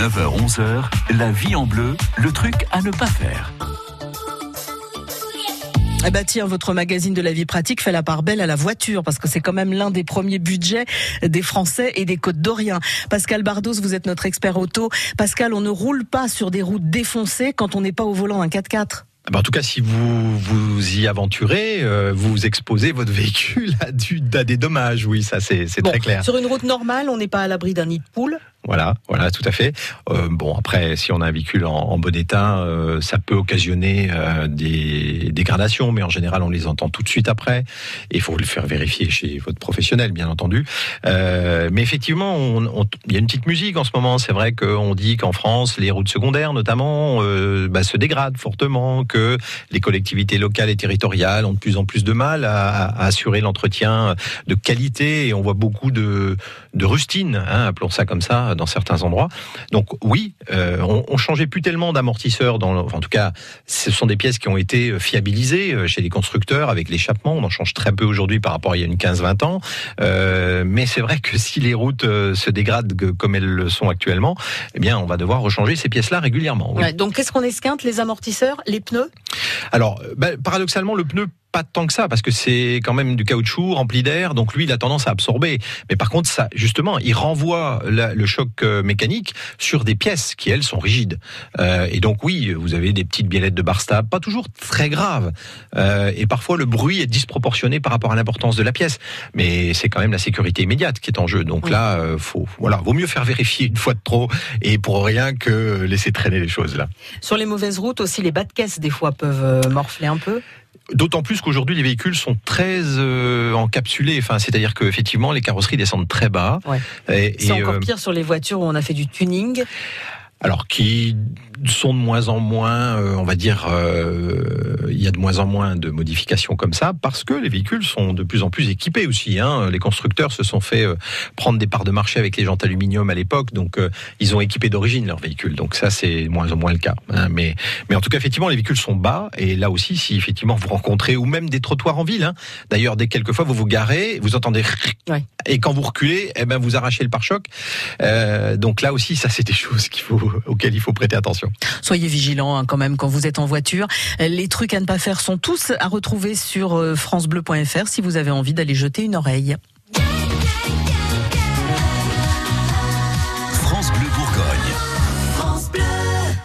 9h-11h, la vie en bleu, le truc à ne pas faire. Eh ben tiens, votre magazine de la vie pratique fait la part belle à la voiture parce que c'est quand même l'un des premiers budgets des Français et des Côtes d'Orient. Pascal Bardos, vous êtes notre expert auto. Pascal, on ne roule pas sur des routes défoncées quand on n'est pas au volant d'un 4x4. Ah bah, en tout cas, si vous vous y aventurez, euh, vous exposez votre véhicule à, du, à des dommages. Oui, ça c'est Bon, très clair. Sur une route normale, on n'est pas à l'abri d'un nid de poule. Voilà, voilà, tout à fait. Euh, bon, après, si on a un véhicule en, bon état, euh, ça peut occasionner euh, des dégradations, mais en général, on les entend tout de suite après. Il faut le faire vérifier chez votre professionnel, bien entendu. Mais effectivement, il y a une petite musique en ce moment. C'est vrai qu'on dit qu'en France, les routes secondaires, notamment, bah, se dégradent fortement, que les collectivités locales et territoriales ont de plus en plus de mal à, assurer l'entretien de qualité. Et on voit beaucoup de, de rustine, hein, appelons ça comme ça, dans certains endroits. Donc oui, euh, on, on changeait plus tellement d'amortisseurs. Dans, le- enfin, en tout cas, ce sont des pièces qui ont été fiabilisées euh, chez les constructeurs avec l'échappement. On en change très peu aujourd'hui par rapport à il y a une 15-20 ans. Euh, mais c'est vrai que si les routes euh, se dégradent comme elles le sont actuellement, eh bien, on va devoir rechanger ces pièces-là régulièrement. oui. Ouais, donc qu'est-ce qu'on esquinte Les amortisseurs, les pneus? Alors, euh, bah, paradoxalement, le pneu pas tant que ça parce que c'est quand même du caoutchouc rempli d'air donc lui il a tendance à absorber. Mais par contre ça justement il renvoie la- le choc euh, mécanique sur des pièces qui elles sont rigides. Euh, et donc oui vous avez des petites biellettes de bar stable pas toujours très graves. Euh, et parfois le bruit est disproportionné par rapport à l'importance de la pièce. Mais c'est quand même la sécurité immédiate qui est en jeu. Donc Oui. là euh, faut voilà vaut mieux faire vérifier une fois de trop et pour rien que laisser traîner les choses là. Sur les mauvaises routes aussi, les bas de caisse des fois peuvent morfler un peu. D'autant plus qu'aujourd'hui les véhicules sont très euh, encapsulés, enfin c'est-à-dire qu'effectivement les carrosseries descendent très bas. Ouais. Et, C'est et, encore euh, pire sur les voitures où on a fait du tuning. Alors qui sont de moins en moins, euh, on va dire, euh, il y a de moins en moins de modifications comme ça parce que les véhicules sont de plus en plus équipés aussi. Hein. Les constructeurs se sont fait euh, prendre des parts de marché avec les jantes aluminium à l'époque, donc euh, ils ont équipé d'origine leurs véhicules. Donc ça c'est de moins en moins le cas. hein. Mais mais en tout cas effectivement les véhicules sont bas et là aussi si effectivement vous rencontrez ou même des trottoirs en ville. Hein. D'ailleurs dès quelques fois vous vous garez, vous entendez Ouais. et quand vous reculez, eh ben vous arrachez le pare-choc. Euh, donc là aussi ça c'est des choses qu'il faut auxquelles il faut prêter attention. Soyez vigilants hein, quand même quand vous êtes en voiture. Les trucs à ne pas faire sont tous à retrouver sur euh, francebleu.fr si vous avez envie d'aller jeter une oreille.